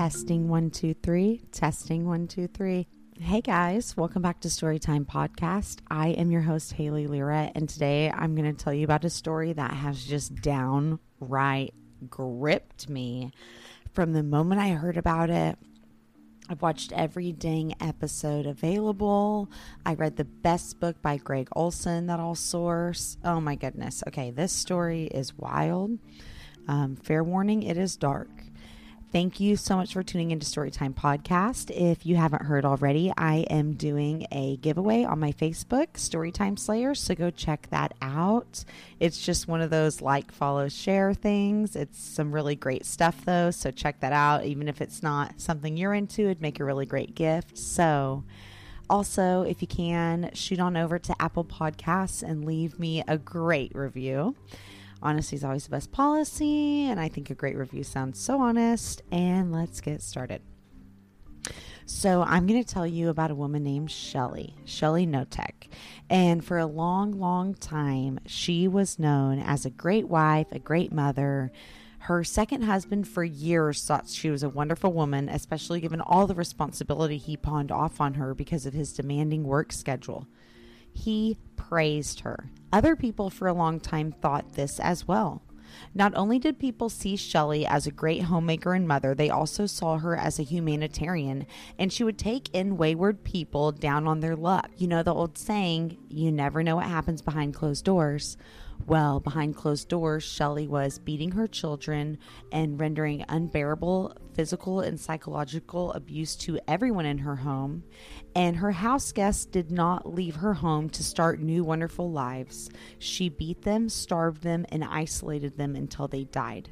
Testing one, two, three. Testing one, two, three. Hey guys, welcome back to Storytime Podcast. I am your host, Haley Lyra, and today I'm going to tell you about a story that has just downright gripped me from the moment I heard about it. I've watched every dang episode available. I read the best book by Gregg Olsen that I'll source. Oh my goodness. Okay, this story is wild. Um, fair warning, it is dark. Thank you so much for tuning into Storytime Podcast. If you haven't heard already, I am doing a giveaway on my Facebook, Storytime Slayer. So go check that out. It's just one of those like, follow, share things. It's some really great stuff, though. So check that out. Even if it's not something you're into, it'd make a really great gift. So, also, if you can, shoot on over to Apple Podcasts and leave me a great review. Honesty is always the best policy, and I think a great review sounds so honest. And let's get started. So, I'm going to tell you about a woman named Shelly, Shelly Knotek. And for a long, long time, she was known as a great wife, a great mother. Her second husband, for years, thought she was a wonderful woman, especially given all the responsibility he pawned off on her because of his demanding work schedule. He praised her. Other people for a long time thought this as well. Not only did people see Shelly as a great homemaker and mother, they also saw her as a humanitarian, and she would take in wayward people down on their luck. You know the old saying, you never know what happens behind closed doors. Well, behind closed doors, Shelly was beating her children and rendering unbearable physical and psychological abuse to everyone in her home. And her house guests did not leave her home to start new, wonderful lives. She beat them, starved them, and isolated them until they died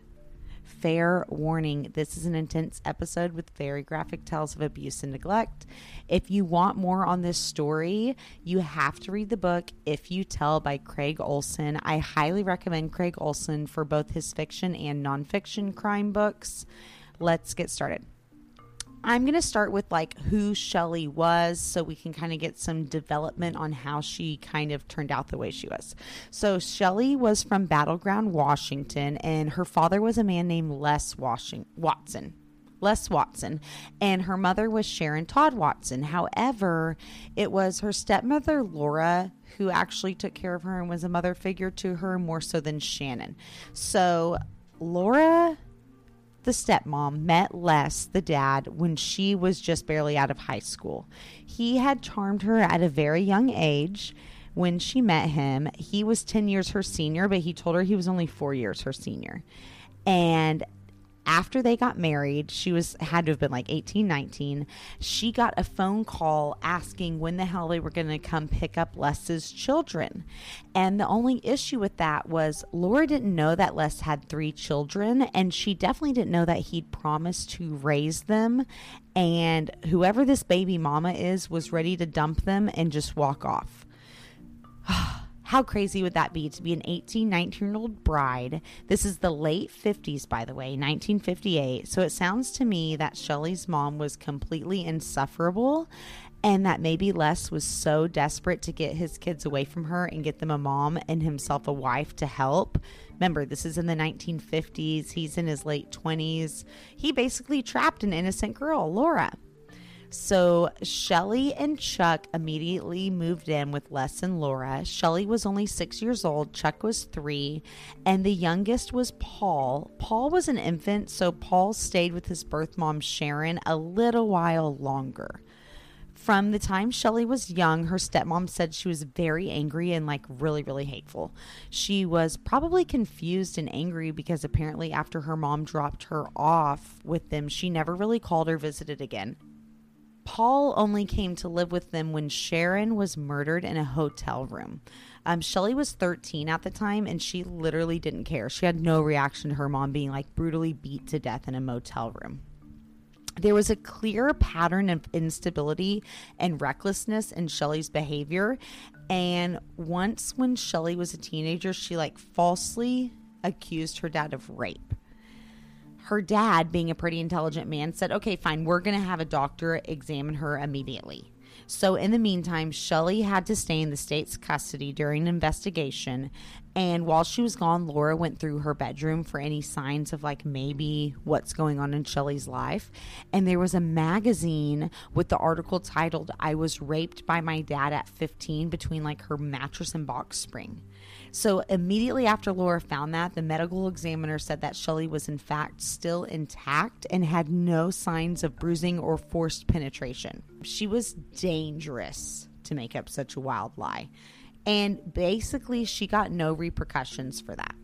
fair warning this is an intense episode with very graphic tales of abuse and neglect. If you want more on this story, you have to read the book If You Tell by Craig Olsen. I highly recommend Craig Olsen for both his fiction and nonfiction crime books. Let's get started. I'm going to start with like who Shelly was so we can kind of get some development on how she kind of turned out the way she was. So, Shelly was from Battleground, Washington, and her father was a man named Les Watson. Les Watson, and her mother was Sharon Todd Watson. However, it was her stepmother Laura who actually took care of her and was a mother figure to her more so than Shannon. So, Laura the stepmom met Les, the dad, when she was just barely out of high school. He had charmed her at a very young age. When she met him, he was 10 years her senior, but he told her he was only four years her senior. And after they got married, she was had to have been like 18, 19. She got a phone call asking when the hell they were going to come pick up Les's children. And the only issue with that was Laura didn't know that Les had three children, and she definitely didn't know that he'd promised to raise them. And whoever this baby mama is was ready to dump them and just walk off. How crazy would that be to be an 18, 19 year old bride? This is the late 50s, by the way, 1958. So it sounds to me that Shelly's mom was completely insufferable and that maybe Les was so desperate to get his kids away from her and get them a mom and himself a wife to help. Remember, this is in the 1950s. He's in his late 20s. He basically trapped an innocent girl, Laura. So Shelly and Chuck immediately moved in with Les and Laura. Shelly was only six years old, Chuck was three, and the youngest was Paul. Paul was an infant, so Paul stayed with his birth mom, Sharon, a little while longer. From the time Shelly was young, her stepmom said she was very angry and like really, really hateful. She was probably confused and angry because apparently, after her mom dropped her off with them, she never really called or visited again. Paul only came to live with them when Sharon was murdered in a hotel room. Um, Shelly was 13 at the time, and she literally didn't care. She had no reaction to her mom being like brutally beat to death in a motel room. There was a clear pattern of instability and recklessness in Shelly's behavior. And once, when Shelly was a teenager, she like falsely accused her dad of rape her dad, being a pretty intelligent man, said, okay, fine, we're going to have a doctor examine her immediately. So, in the meantime, Shelly had to stay in the state's custody during an investigation. And while she was gone, Laura went through her bedroom for any signs of like maybe what's going on in Shelly's life. And there was a magazine with the article titled, I was raped by my dad at 15 between like her mattress and box spring. So immediately after Laura found that, the medical examiner said that Shelly was in fact still intact and had no signs of bruising or forced penetration. She was dangerous to make up such a wild lie. And basically, she got no repercussions for that.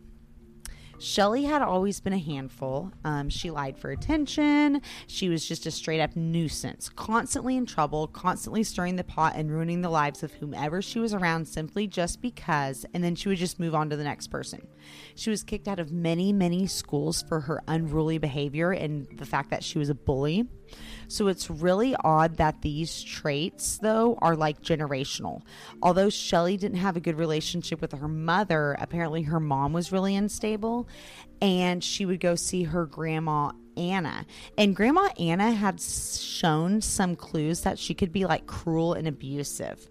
Shelly had always been a handful. Um, she lied for attention. She was just a straight up nuisance, constantly in trouble, constantly stirring the pot and ruining the lives of whomever she was around simply just because, and then she would just move on to the next person. She was kicked out of many, many schools for her unruly behavior and the fact that she was a bully. So it's really odd that these traits, though, are like generational. Although Shelly didn't have a good relationship with her mother, apparently her mom was really unstable and she would go see her grandma Anna. And Grandma Anna had shown some clues that she could be like cruel and abusive.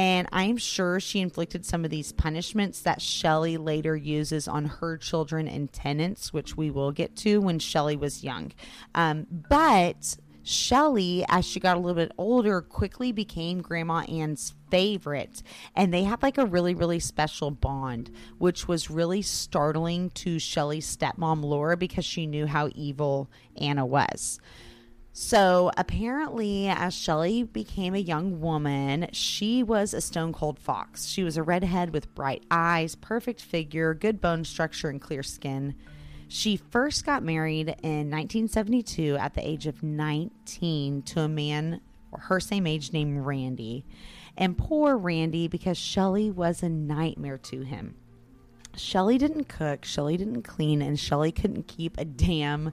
And I'm sure she inflicted some of these punishments that Shelly later uses on her children and tenants, which we will get to when Shelly was young. Um, but Shelly, as she got a little bit older, quickly became Grandma Ann's favorite. And they had like a really, really special bond, which was really startling to Shelly's stepmom, Laura, because she knew how evil Anna was. So apparently, as Shelly became a young woman, she was a stone cold fox. She was a redhead with bright eyes, perfect figure, good bone structure, and clear skin. She first got married in 1972 at the age of 19 to a man her same age named Randy. And poor Randy, because Shelly was a nightmare to him. Shelly didn't cook, Shelly didn't clean, and Shelly couldn't keep a damn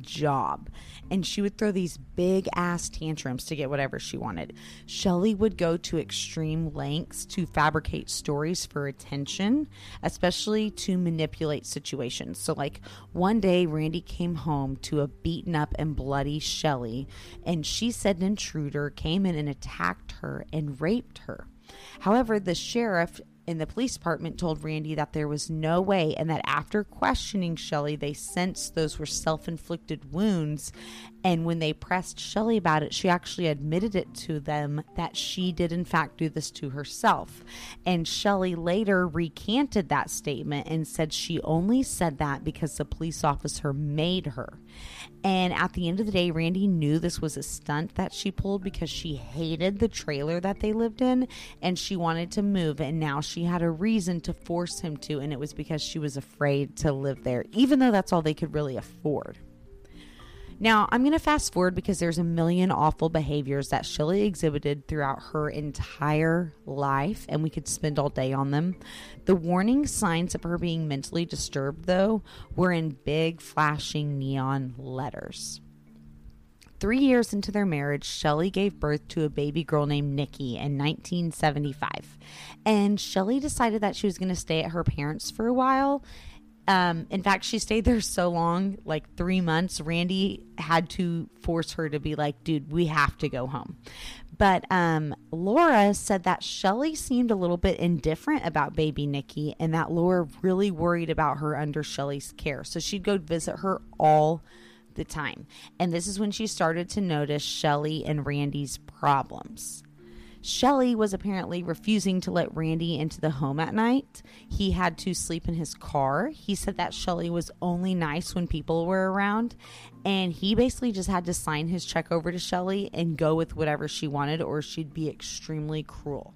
job. And she would throw these big ass tantrums to get whatever she wanted. Shelly would go to extreme lengths to fabricate stories for attention, especially to manipulate situations. So, like one day, Randy came home to a beaten up and bloody Shelly, and she said an intruder came in and attacked her and raped her. However, the sheriff in the police department told Randy that there was no way and that after questioning Shelly, they sensed those were self inflicted wounds. And when they pressed Shelly about it, she actually admitted it to them that she did, in fact, do this to herself. And Shelly later recanted that statement and said she only said that because the police officer made her. And at the end of the day, Randy knew this was a stunt that she pulled because she hated the trailer that they lived in and she wanted to move. And now she had a reason to force him to. And it was because she was afraid to live there, even though that's all they could really afford. Now, I'm going to fast forward because there's a million awful behaviors that Shelly exhibited throughout her entire life, and we could spend all day on them. The warning signs of her being mentally disturbed, though, were in big, flashing neon letters. Three years into their marriage, Shelly gave birth to a baby girl named Nikki in 1975. And Shelly decided that she was going to stay at her parents' for a while um, in fact, she stayed there so long, like three months. Randy had to force her to be like, dude, we have to go home. But um, Laura said that Shelly seemed a little bit indifferent about baby Nikki and that Laura really worried about her under Shelly's care. So she'd go visit her all the time. And this is when she started to notice Shelly and Randy's problems. Shelly was apparently refusing to let Randy into the home at night. He had to sleep in his car. He said that Shelly was only nice when people were around. And he basically just had to sign his check over to Shelly and go with whatever she wanted, or she'd be extremely cruel.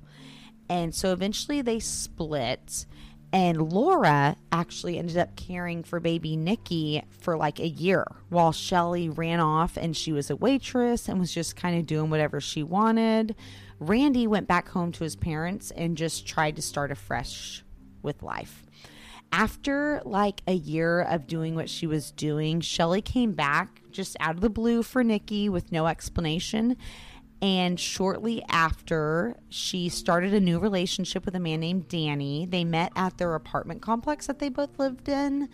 And so eventually they split. And Laura actually ended up caring for baby Nikki for like a year while Shelly ran off and she was a waitress and was just kind of doing whatever she wanted. Randy went back home to his parents and just tried to start afresh with life. After like a year of doing what she was doing, Shelly came back just out of the blue for Nikki with no explanation. And shortly after, she started a new relationship with a man named Danny. They met at their apartment complex that they both lived in.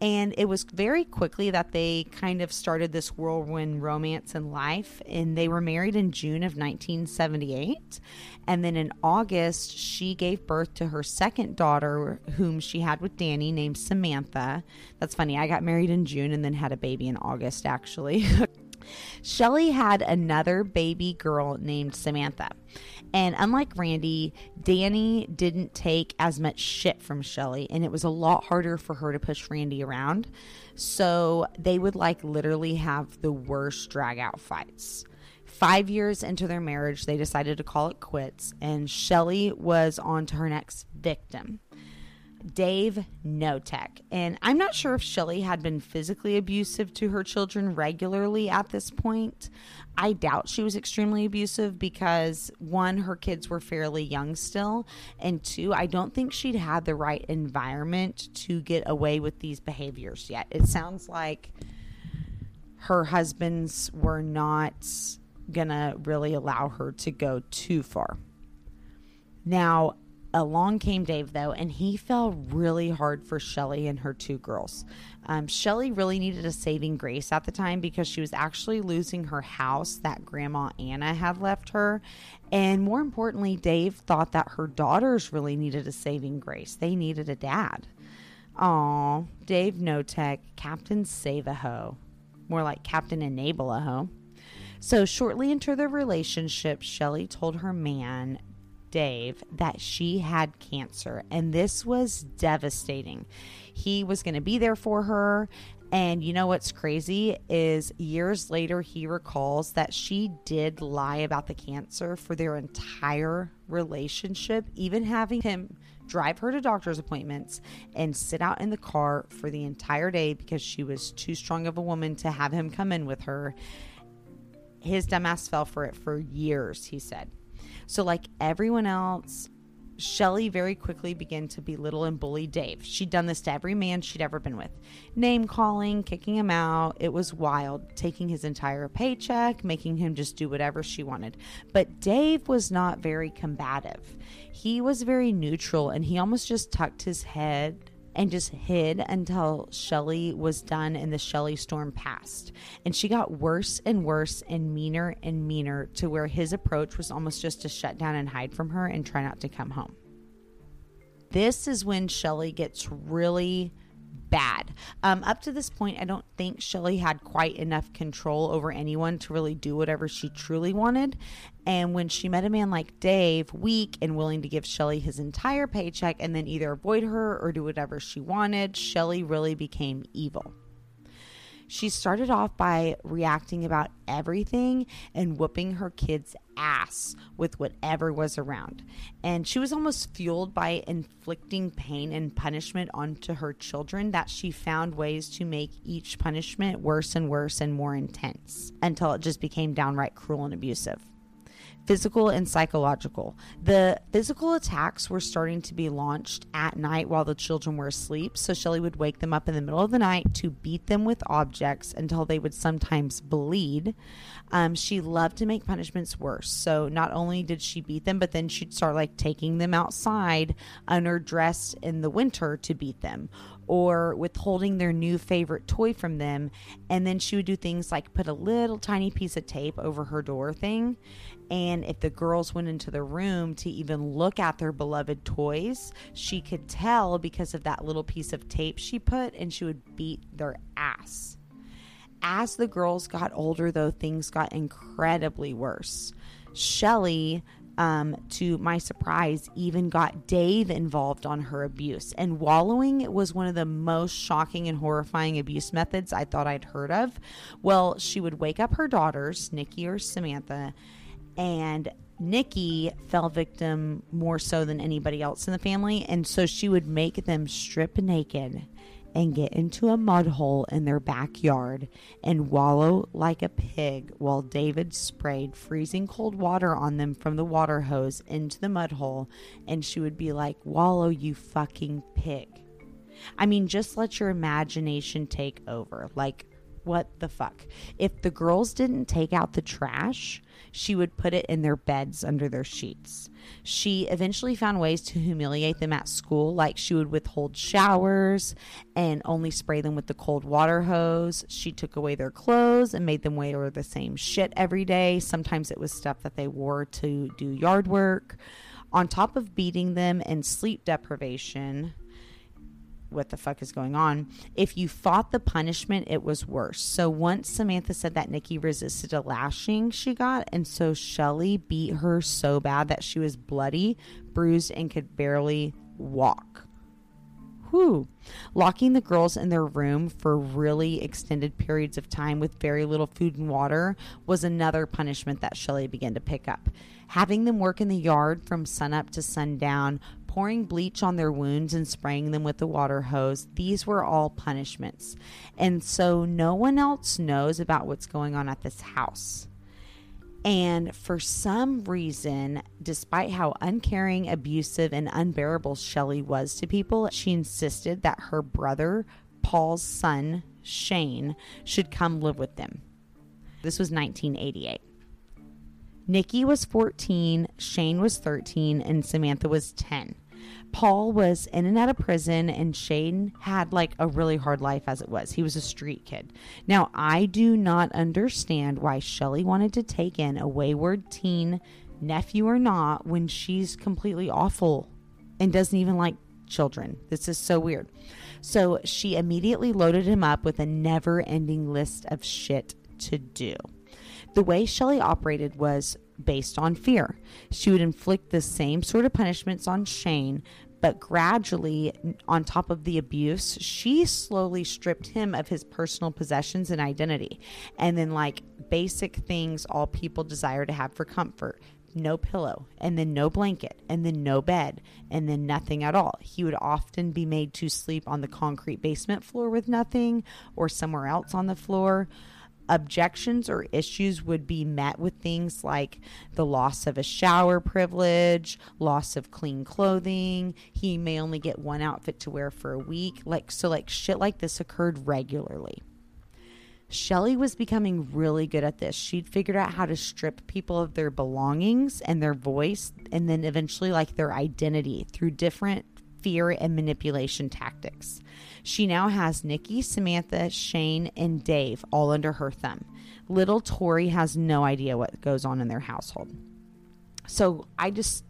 And it was very quickly that they kind of started this whirlwind romance in life. And they were married in June of 1978. And then in August, she gave birth to her second daughter, whom she had with Danny, named Samantha. That's funny. I got married in June and then had a baby in August, actually. Shelly had another baby girl named Samantha. And unlike Randy, Danny didn't take as much shit from Shelly, and it was a lot harder for her to push Randy around. So they would like literally have the worst drag out fights. Five years into their marriage, they decided to call it quits, and Shelly was on to her next victim. Dave Knotek. And I'm not sure if Shelly had been physically abusive to her children regularly at this point. I doubt she was extremely abusive because one, her kids were fairly young still, and two, I don't think she'd had the right environment to get away with these behaviors yet. It sounds like her husbands were not gonna really allow her to go too far. Now, along came Dave though, and he fell really hard for Shelly and her two girls. Um, Shelly really needed a saving grace at the time because she was actually losing her house that Grandma Anna had left her. And more importantly, Dave thought that her daughters really needed a saving grace. They needed a dad. Aw, Dave Knotek, Captain Save a Ho. More like Captain Enable a Ho. So, shortly into their relationship, Shelly told her man Dave that she had cancer, and this was devastating. He was going to be there for her. And you know what's crazy is years later, he recalls that she did lie about the cancer for their entire relationship, even having him drive her to doctor's appointments and sit out in the car for the entire day because she was too strong of a woman to have him come in with her. His dumbass fell for it for years, he said. So, like everyone else, Shelly very quickly began to belittle and bully Dave. She'd done this to every man she'd ever been with name calling, kicking him out. It was wild, taking his entire paycheck, making him just do whatever she wanted. But Dave was not very combative. He was very neutral and he almost just tucked his head and just hid until Shelly was done and the Shelly storm passed. And she got worse and worse and meaner and meaner to where his approach was almost just to shut down and hide from her and try not to come home. This is when Shelly gets really bad. Um, up to this point, I don't think Shelly had quite enough control over anyone to really do whatever she truly wanted. And when she met a man like Dave, weak and willing to give Shelly his entire paycheck and then either avoid her or do whatever she wanted, Shelly really became evil. She started off by reacting about everything and whooping her kids' ass with whatever was around. And she was almost fueled by inflicting pain and punishment onto her children that she found ways to make each punishment worse and worse and more intense until it just became downright cruel and abusive physical and psychological. The physical attacks were starting to be launched at night while the children were asleep. So Shelly would wake them up in the middle of the night to beat them with objects until they would sometimes bleed. Um, she loved to make punishments worse. So not only did she beat them, but then she'd start like taking them outside underdressed in the winter to beat them or withholding their new favorite toy from them. And then she would do things like put a little tiny piece of tape over her door thing and if the girls went into the room to even look at their beloved toys, she could tell because of that little piece of tape she put, and she would beat their ass. As the girls got older, though, things got incredibly worse. Shelly, um, to my surprise, even got Dave involved on her abuse. And wallowing was one of the most shocking and horrifying abuse methods I thought I'd heard of. Well, she would wake up her daughters, Nikki or Samantha, and Nikki fell victim more so than anybody else in the family. And so she would make them strip naked and get into a mud hole in their backyard and wallow like a pig while David sprayed freezing cold water on them from the water hose into the mud hole. And she would be like, Wallow, you fucking pig. I mean, just let your imagination take over. Like, what the fuck? If the girls didn't take out the trash, she would put it in their beds under their sheets. She eventually found ways to humiliate them at school, like she would withhold showers and only spray them with the cold water hose. She took away their clothes and made them wear the same shit every day. Sometimes it was stuff that they wore to do yard work. On top of beating them and sleep deprivation, what the fuck is going on. If you fought the punishment, it was worse. So once Samantha said that Nikki resisted a lashing she got, and so Shelly beat her so bad that she was bloody, bruised, and could barely walk. Whew. Locking the girls in their room for really extended periods of time with very little food and water was another punishment that Shelly began to pick up. Having them work in the yard from sunup to sundown, pouring bleach on their wounds and spraying them with the water hose, these were all punishments. And so no one else knows about what's going on at this house. And for some reason, despite how uncaring, abusive, and unbearable Shelly was to people, she insisted that her brother, Paul's son, Shane, should come live with them. This was 1988. Nikki was 14, Shane was 13, and Samantha was 10. Paul was in and out of prison, and Shane had like a really hard life as it was. He was a street kid. Now, I do not understand why Shelly wanted to take in a wayward teen, nephew or not, when she's completely awful and doesn't even like children. This is so weird. So she immediately loaded him up with a never ending list of shit to do. The way Shelly operated was based on fear. She would inflict the same sort of punishments on Shane, but gradually, on top of the abuse, she slowly stripped him of his personal possessions and identity. And then, like basic things all people desire to have for comfort no pillow, and then no blanket, and then no bed, and then nothing at all. He would often be made to sleep on the concrete basement floor with nothing or somewhere else on the floor objections or issues would be met with things like the loss of a shower privilege, loss of clean clothing. He may only get one outfit to wear for a week. Like, so, like, shit like this occurred regularly. Shelly was becoming really good at this. She'd figured out how to strip people of their belongings and their voice, and then eventually, like, their identity through different fear and manipulation tactics. She now has Nikki, Samantha, Shane, and Dave all under her thumb. Little Tori has no idea what goes on in their household. So I just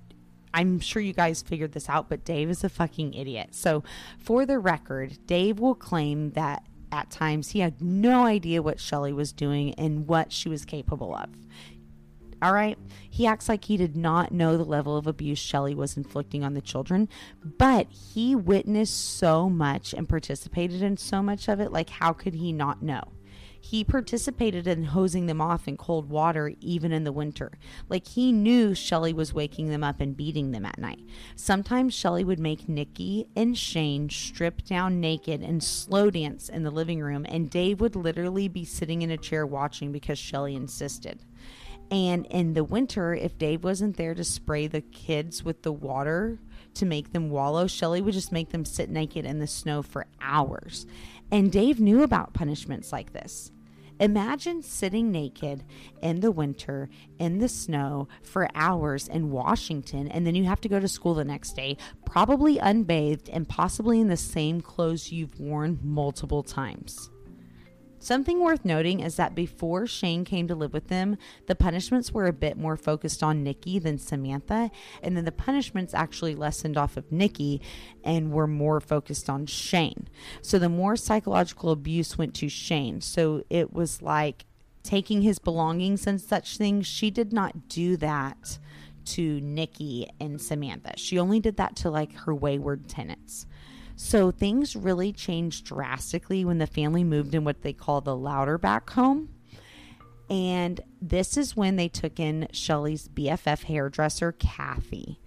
I'm sure you guys figured this out, but Dave is a fucking idiot. So, for the record, Dave will claim that at times he had no idea what Shelly was doing and what she was capable of. All right. He acts like he did not know the level of abuse Shelly was inflicting on the children, but he witnessed so much and participated in so much of it. Like, how could he not know? He participated in hosing them off in cold water even in the winter. Like he knew Shelly was waking them up and beating them at night. Sometimes Shelly would make Nikki and Shane strip down naked and slow dance in the living room, and Dave would literally be sitting in a chair watching because Shelly insisted. And in the winter, if Dave wasn't there to spray the kids with the water to make them wallow, Shelly would just make them sit naked in the snow for hours. And Dave knew about punishments like this. Imagine sitting naked in the winter in the snow for hours in Washington, and then you have to go to school the next day, probably unbathed and possibly in the same clothes you've worn multiple times. Something worth noting is that before Shane came to live with them, the punishments were a bit more focused on Nikki than Samantha, and then the punishments actually lessened off of Nikki and were more focused on Shane. So the more psychological abuse went to Shane. So it was like taking his belongings and such things. She did not do that to Nikki and Samantha. She only did that to like her wayward tenants. So things really changed drastically when the family moved in what they call the Louderback home. And this is when they took in Shelly's BFF hairdresser, Kathy.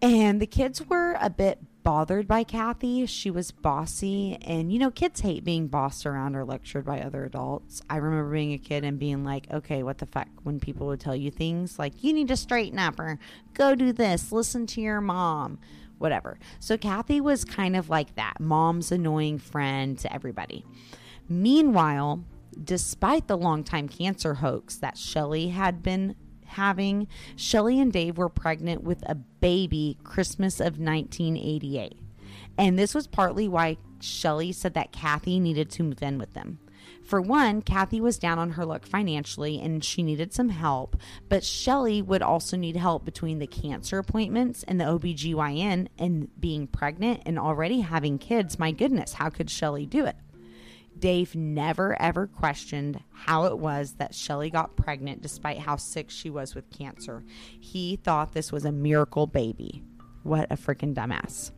And the kids were a bit bothered by Kathy. She was bossy, and you know, kids hate being bossed around or lectured by other adults. I remember being a kid and being like, okay, what the fuck, when people would tell you things like, you need to straighten up or go do this, listen to your mom whatever. So Kathy was kind of like that mom's annoying friend to everybody. Meanwhile, despite the longtime cancer hoax that Shelly had been having, Shelly and Dave were pregnant with a baby Christmas of 1988. And this was partly why Shelly said that Kathy needed to move in with them. For one, Kathy was down on her luck financially and she needed some help, but Shelly would also need help between the cancer appointments and the OBGYN and being pregnant and already having kids. My goodness, how could Shelly do it? Dave never ever questioned how it was that Shelly got pregnant despite how sick she was with cancer. He thought this was a miracle baby. What a freaking dumbass.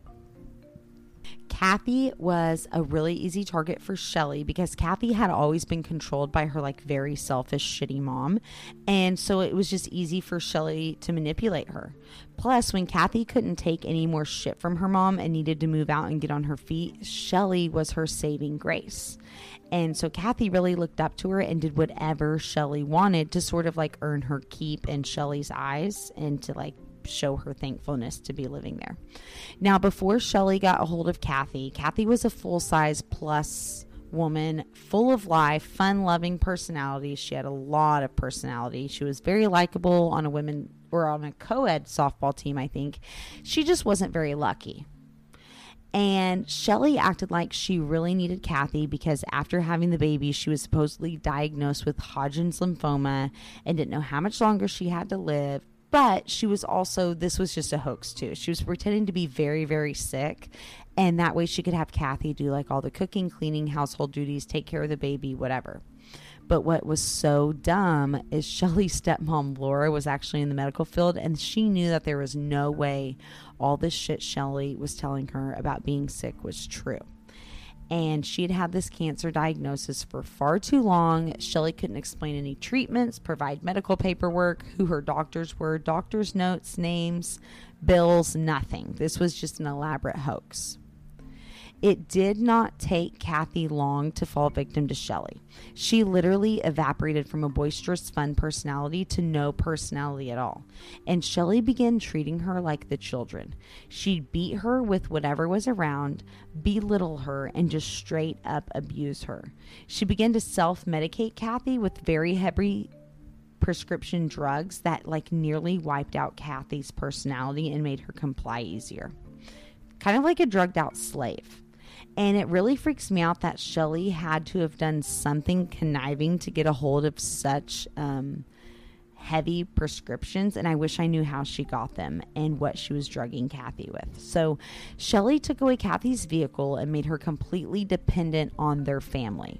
Kathy was a really easy target for Shelly because Kathy had always been controlled by her like very selfish shitty mom and so it was just easy for Shelly to manipulate her. Plus when Kathy couldn't take any more shit from her mom and needed to move out and get on her feet, Shelly was her saving grace. And so Kathy really looked up to her and did whatever Shelly wanted to sort of like earn her keep in Shelly's eyes and to like show her thankfulness to be living there. Now, before Shelly got a hold of Kathy, Kathy was a full size plus woman, full of life, fun loving personality. She had a lot of personality. She was very likable on a women or on a co ed softball team, I think. She just wasn't very lucky. And Shelly acted like she really needed Kathy because after having the baby, she was supposedly diagnosed with Hodgkin's lymphoma and didn't know how much longer she had to live. But she was also, this was just a hoax too. She was pretending to be very, very sick. And that way she could have Kathy do like all the cooking, cleaning, household duties, take care of the baby, whatever. But what was so dumb is Shelly's stepmom, Laura, was actually in the medical field and she knew that there was no way all this shit Shelly was telling her about being sick was true and she had had this cancer diagnosis for far too long. Shelly couldn't explain any treatments, provide medical paperwork, who her doctors were, doctors' notes, names, bills, nothing. This was just an elaborate hoax. It did not take Kathy long to fall victim to Shelly. She literally evaporated from a boisterous, fun personality to no personality at all. And Shelly began treating her like the children. She'd beat her with whatever was around, belittle her, and just straight up abuse her. She began to self medicate Kathy with very heavy prescription drugs that like nearly wiped out Kathy's personality and made her comply easier. Kind of like a drugged out slave. And it really freaks me out that Shelly had to have done something conniving to get a hold of such um, heavy prescriptions. And I wish I knew how she got them and what she was drugging Kathy with. So Shelly took away Kathy's vehicle and made her completely dependent on their family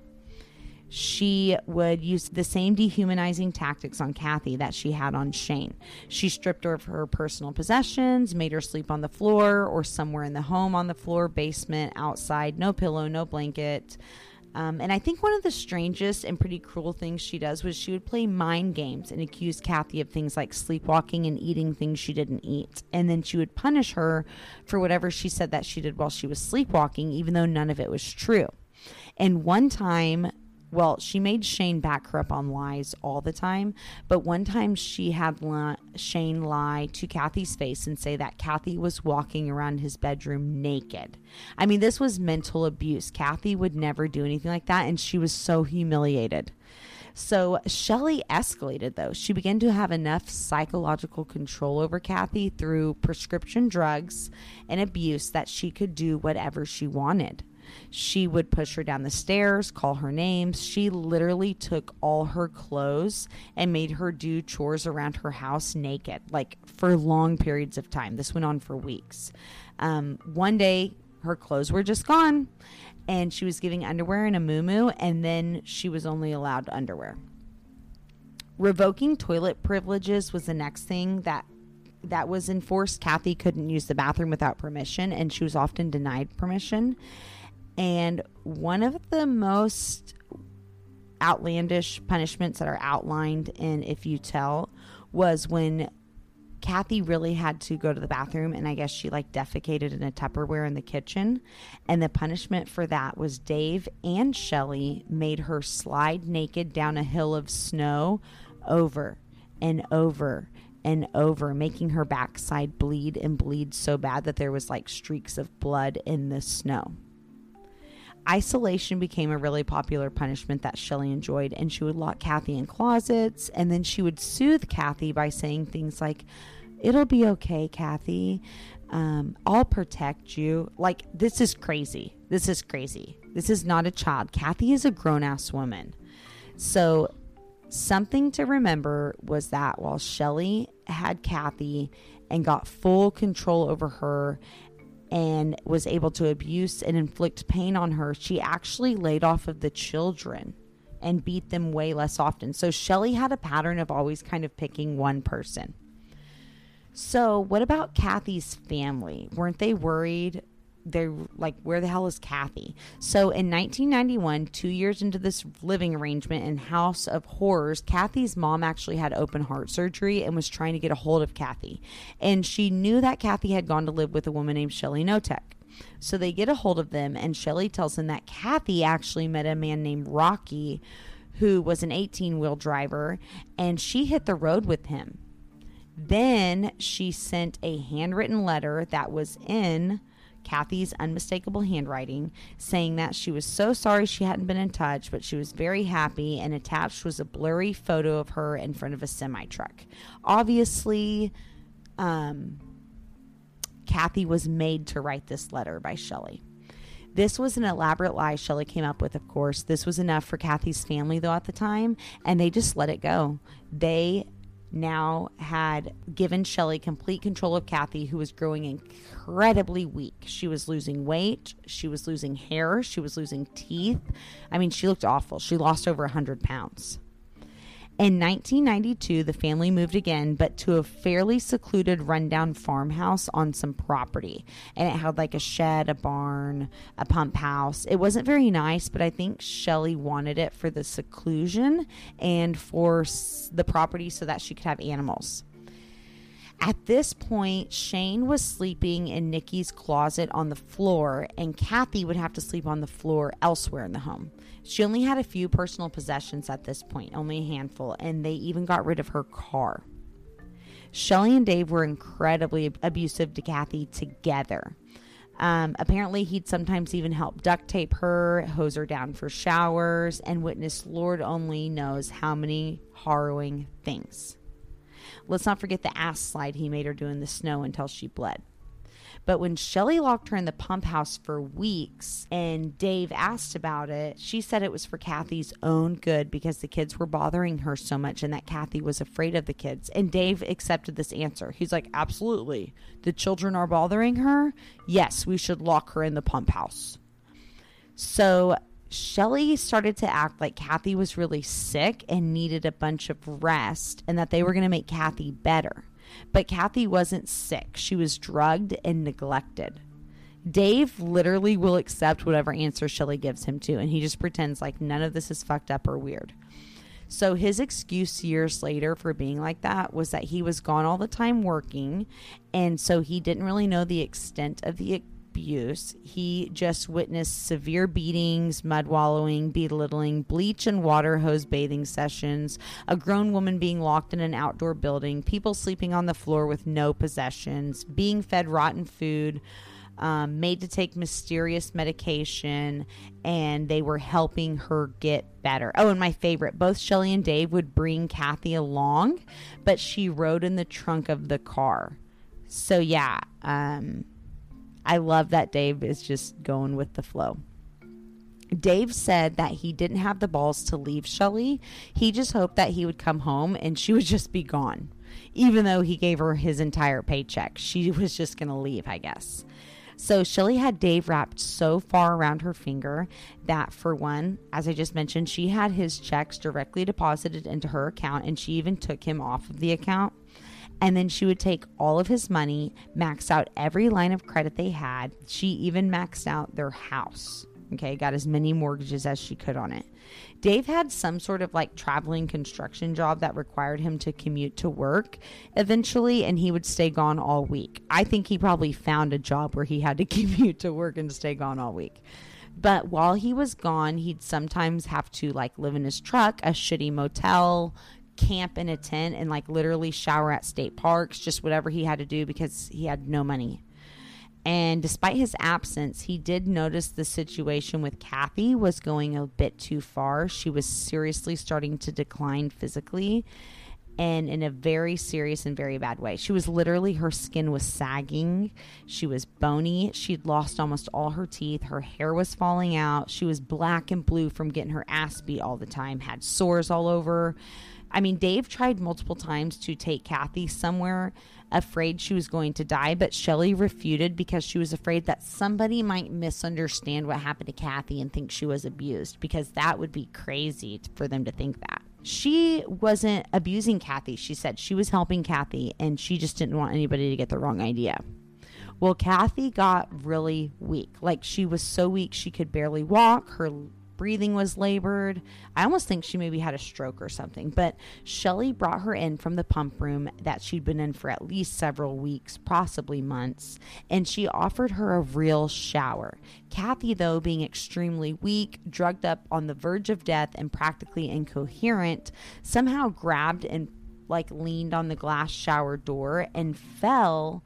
she would use the same dehumanizing tactics on Kathy that she had on Shane. She stripped her of her personal possessions, made her sleep on the floor or somewhere in the home on the floor, basement, outside, no pillow, no blanket. Um, and I think one of the strangest and pretty cruel things she does was she would play mind games and accuse Kathy of things like sleepwalking and eating things she didn't eat. And then she would punish her for whatever she said that she did while she was sleepwalking, even though none of it was true. And one time, well, she made Shane back her up on lies all the time, but one time she had li- Shane lie to Kathy's face and say that Kathy was walking around his bedroom naked. I mean, this was mental abuse. Kathy would never do anything like that, and she was so humiliated. So Shelly escalated though. She began to have enough psychological control over Kathy through prescription drugs and abuse that she could do whatever she wanted. She would push her down the stairs, call her names. She literally took all her clothes and made her do chores around her house naked, like for long periods of time. This went on for weeks. Um, one day, her clothes were just gone, and she was giving underwear and a moo and then she was only allowed underwear. Revoking toilet privileges was the next thing that that was enforced. Kathy couldn't use the bathroom without permission, and she was often denied permission. And one of the most outlandish punishments that are outlined in If You Tell was when Kathy really had to go to the bathroom and I guess she like defecated in a Tupperware in the kitchen. And the punishment for that was Dave and Shelly made her slide naked down a hill of snow over and over and over, making her backside bleed and bleed so bad that there was like streaks of blood in the snow. Isolation became a really popular punishment that Shelly enjoyed, and she would lock Kathy in closets, and then she would soothe Kathy by saying things like, It'll be okay, Kathy. Um, I'll protect you. Like, this is crazy. This is crazy. This is not a child. Kathy is a grown ass woman. So, something to remember was that while Shelly had Kathy and got full control over her and was able to abuse and inflict pain on her, she actually laid off of the children and beat them way less often. So Shelly had a pattern of always kind of picking one person. So, what about Kathy's family? Weren't they worried they're like, where the hell is Kathy? So in 1991, two years into this living arrangement in House of Horrors, Kathy's mom actually had open heart surgery and was trying to get a hold of Kathy. And she knew that Kathy had gone to live with a woman named Shelly Knotek. So they get a hold of them, and Shelly tells them that Kathy actually met a man named Rocky who was an 18 wheel driver, and she hit the road with him. Then she sent a handwritten letter that was in Kathy's unmistakable handwriting, saying that she was so sorry she hadn't been in touch, but she was very happy, and attached was a blurry photo of her in front of a semi truck. Obviously, um, Kathy was made to write this letter by Shelly. This was an elaborate lie Shelly came up with, of course. This was enough for Kathy's family, though, at the time, and they just let it go. They now had given Shelly complete control of Kathy, who was growing incredibly weak. She was losing weight, she was losing hair, she was losing teeth. I mean, she looked awful. She lost over 100 pounds. In 1992, the family moved again, but to a fairly secluded, rundown farmhouse on some property. And it had like a shed, a barn, a pump house. It wasn't very nice, but I think Shelly wanted it for the seclusion and for the property so that she could have animals. At this point, Shane was sleeping in Nikki's closet on the floor, and Kathy would have to sleep on the floor elsewhere in the home. She only had a few personal possessions at this point, only a handful, and they even got rid of her car. Shelly and Dave were incredibly abusive to Kathy together. Um, apparently, he'd sometimes even help duct tape her, hose her down for showers, and witness Lord only knows how many harrowing things. Let's not forget the ass slide he made her do in the snow until she bled. But when Shelly locked her in the pump house for weeks and Dave asked about it, she said it was for Kathy's own good because the kids were bothering her so much and that Kathy was afraid of the kids. And Dave accepted this answer. He's like, Absolutely. The children are bothering her? Yes, we should lock her in the pump house. So Shelly started to act like Kathy was really sick and needed a bunch of rest and that they were going to make Kathy better. But Kathy wasn't sick, she was drugged and neglected. Dave literally will accept whatever answer Shelly gives him to, and he just pretends like none of this is fucked up or weird. So his excuse years later for being like that was that he was gone all the time working, and so he didn't really know the extent of the abuse. He just witnessed severe beatings, mud wallowing, belittling, bleach and water hose bathing sessions, a grown woman being locked in an outdoor building, people sleeping on the floor with no possessions, being fed rotten food. Um, made to take mysterious medication, and they were helping her get better. Oh, and my favorite, both Shelly and Dave would bring Kathy along, but she rode in the trunk of the car. So yeah, um, I love that Dave is just going with the flow. Dave said that he didn't have the balls to leave Shelly. He just hoped that he would come home and she would just be gone. Even though he gave her his entire paycheck, she was just going to leave, I guess. So Shelly had Dave wrapped so far around her finger that, for one, as I just mentioned, she had his checks directly deposited into her account and she even took him off of the account. And then she would take all of his money, max out every line of credit they had. She even maxed out their house. Okay, got as many mortgages as she could on it. Dave had some sort of like traveling construction job that required him to commute to work eventually, and he would stay gone all week. I think he probably found a job where he had to commute to work and stay gone all week. But while he was gone, he'd sometimes have to like live in his truck, a shitty motel, camp in a tent and like literally shower at state parks, just whatever he had to do because he had no money. And despite his absence, he did notice the situation with Kathy was going a bit too far. She was seriously starting to decline physically and in a very serious and very bad way. She was literally, her skin was sagging. She was bony. She'd lost almost all her teeth. Her hair was falling out. She was black and blue from getting her ass beat all the time, had sores all over. I mean, Dave tried multiple times to take Kathy somewhere, afraid she was going to die, but Shelly refuted because she was afraid that somebody might misunderstand what happened to Kathy and think she was abused, because that would be crazy for them to think that she wasn't abusing Kathy. She said she was helping Kathy and she just didn't want anybody to get the wrong idea. Well, Kathy got really weak. Like she was so weak she could barely walk. Her breathing was labored. I almost think she maybe had a stroke or something. But Shelly brought her in from the pump room that she'd been in for at least several weeks, possibly months, and she offered her a real shower. Kathy, though, being extremely weak, drugged up on the verge of death, and practically incoherent, somehow grabbed and like leaned on the glass shower door and fell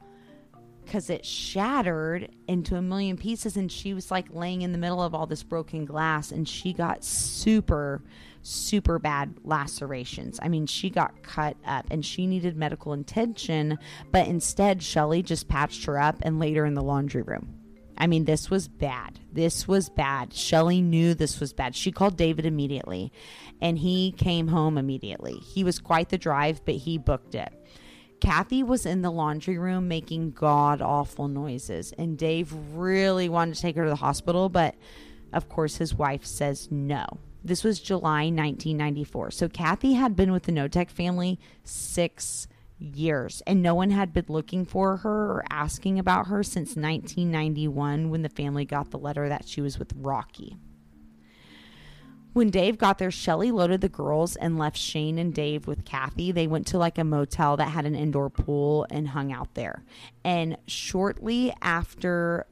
because it shattered into a million pieces and she was like laying in the middle of all this broken glass and she got super super bad lacerations. I mean, she got cut up and she needed medical attention, but instead Shelly just patched her up and laid her in the laundry room. I mean, this was bad. This was bad. Shelly knew this was bad. She called David immediately and he came home immediately. He was quite the drive, but he booked it. Kathy was in the laundry room making god awful noises, and Dave really wanted to take her to the hospital, but of course, his wife says no. This was July 1994. So Kathy had been with the Knotek family six years, and no one had been looking for her or asking about her since 1991 when the family got the letter that she was with Rocky. When Dave got there, Shelly loaded the girls and left Shane and Dave with Kathy. They went to like a motel that had an indoor pool and hung out there. And shortly after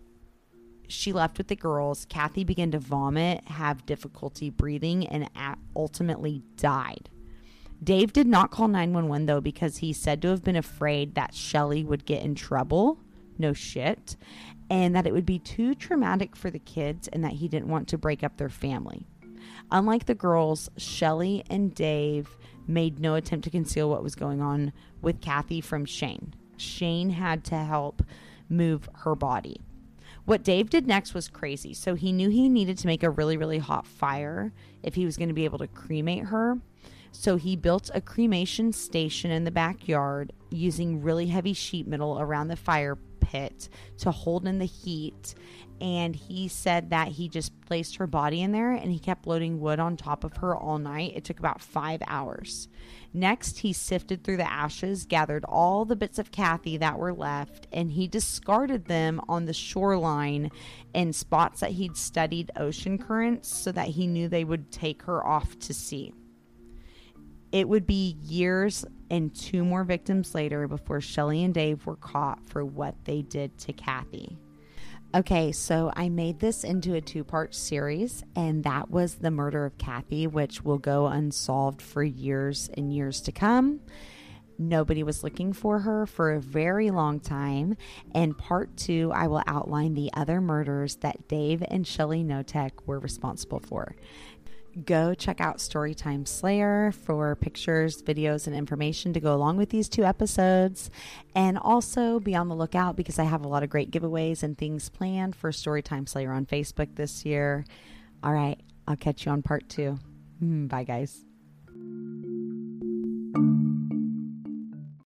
she left with the girls, Kathy began to vomit, have difficulty breathing, and ultimately died. Dave did not call 911 though because he said to have been afraid that Shelly would get in trouble. No shit. And that it would be too traumatic for the kids and that he didn't want to break up their family. Unlike the girls, Shelly and Dave made no attempt to conceal what was going on with Kathy from Shane. Shane had to help move her body. What Dave did next was crazy. So he knew he needed to make a really, really hot fire if he was going to be able to cremate her. So he built a cremation station in the backyard using really heavy sheet metal around the fire pit to hold in the heat and he said that he just placed her body in there and he kept loading wood on top of her all night. It took about five hours. Next, he sifted through the ashes, gathered all the bits of Kathy that were left, and he discarded them on the shoreline in spots that he'd studied ocean currents so that he knew they would take her off to sea. It would be years and two more victims later before Shelly and Dave were caught for what they did to Kathy. Okay, so I made this into a two part series, and that was the murder of Kathy, which will go unsolved for years and years to come. Nobody was looking for her for a very long time. And part two, I will outline the other murders that Dave and Shelly Knotek were responsible for go check out Storytime Slayer for pictures, videos, and information to go along with these two episodes. And also be on the lookout because I have a lot of great giveaways and things planned for Storytime Slayer on Facebook this year. All right, I'll catch you on part two. Mm, bye, guys.